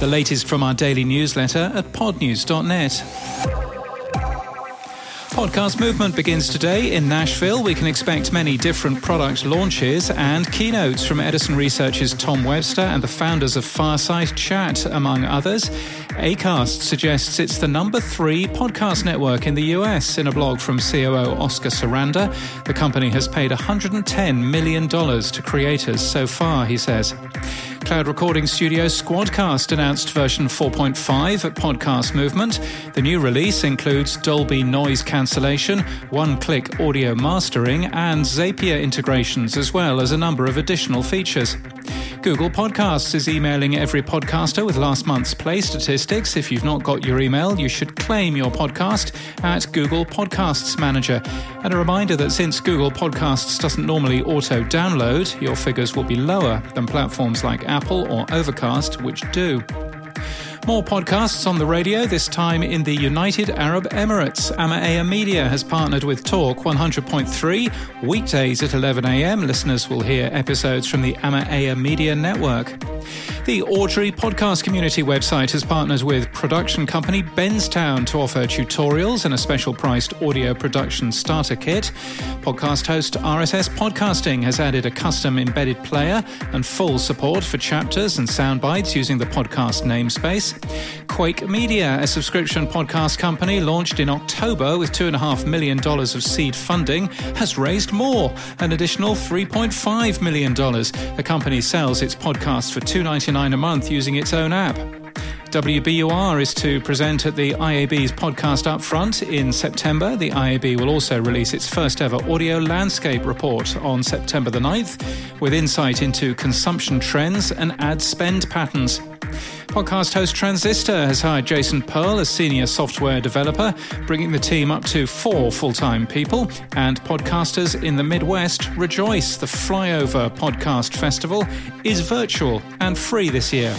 The latest from our daily newsletter at podnews.net. Podcast Movement begins today in Nashville. We can expect many different product launches and keynotes from Edison Research's Tom Webster and the founders of Fireside Chat, among others. Acast suggests it's the number three podcast network in the US in a blog from COO Oscar Saranda. The company has paid $110 million to creators so far, he says. Cloud recording studio Squadcast announced version 4.5 at Podcast Movement. The new release includes Dolby noise cancellation, one click audio mastering, and Zapier integrations, as well as a number of additional features. Google Podcasts is emailing every podcaster with last month's play statistics. If you've not got your email, you should claim your podcast at Google Podcasts Manager. And a reminder that since Google Podcasts doesn't normally auto download, your figures will be lower than platforms like Apple or Overcast, which do. More podcasts on the radio, this time in the United Arab Emirates. Amaya Media has partnered with Talk 100.3. Weekdays at 11am, listeners will hear episodes from the Amaya Media Network. The Audrey podcast community website has partnered with production company Benstown to offer tutorials and a special priced audio production starter kit. Podcast host RSS Podcasting has added a custom embedded player and full support for chapters and sound bites using the podcast namespace. Quake Media, a subscription podcast company launched in October with $2.5 million of seed funding, has raised more, an additional $3.5 million. The company sells its podcasts for $2.99 a month using its own app. WBUR is to present at the IAB's podcast upfront in September. The IAB will also release its first ever audio landscape report on September the 9th with insight into consumption trends and ad spend patterns. Podcast host Transistor has hired Jason Pearl as senior software developer, bringing the team up to four full time people. And podcasters in the Midwest rejoice. The Flyover Podcast Festival is virtual and free this year.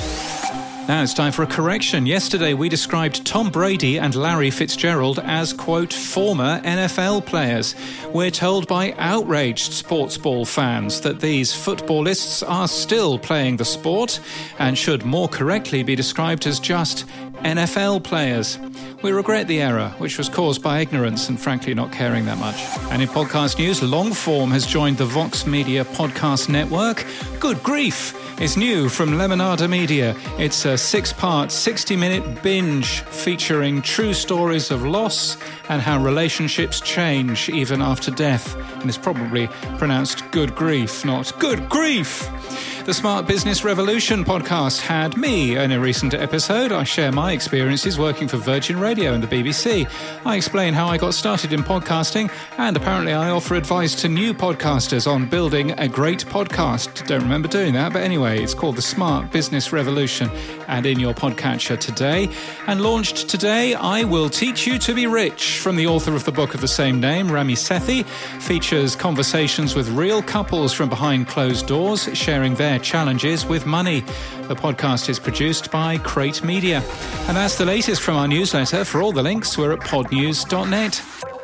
Now it's time for a correction. Yesterday we described Tom Brady and Larry Fitzgerald as, quote, former NFL players. We're told by outraged sports ball fans that these footballists are still playing the sport and should more correctly be described as just NFL players. We regret the error, which was caused by ignorance and frankly not caring that much. And in podcast news, Longform has joined the Vox Media Podcast Network. Good grief! is new from Lemonada Media. It's a six part, 60 minute binge featuring true stories of loss and how relationships change even after death. And it's probably pronounced good grief, not good grief. The Smart Business Revolution podcast had me in a recent episode. I share my experiences working for Virgin Radio and the BBC. I explain how I got started in podcasting, and apparently I offer advice to new podcasters on building a great podcast. Don't remember doing that, but anyway, it's called The Smart Business Revolution and in your podcatcher today. And launched today, I Will Teach You to Be Rich from the author of the book of the same name, Ramit Sethi, features conversations with real couples from behind closed doors sharing challenges with money. The podcast is produced by Crate Media. And that's the latest from our newsletter. For all the links, we're at podnews.net.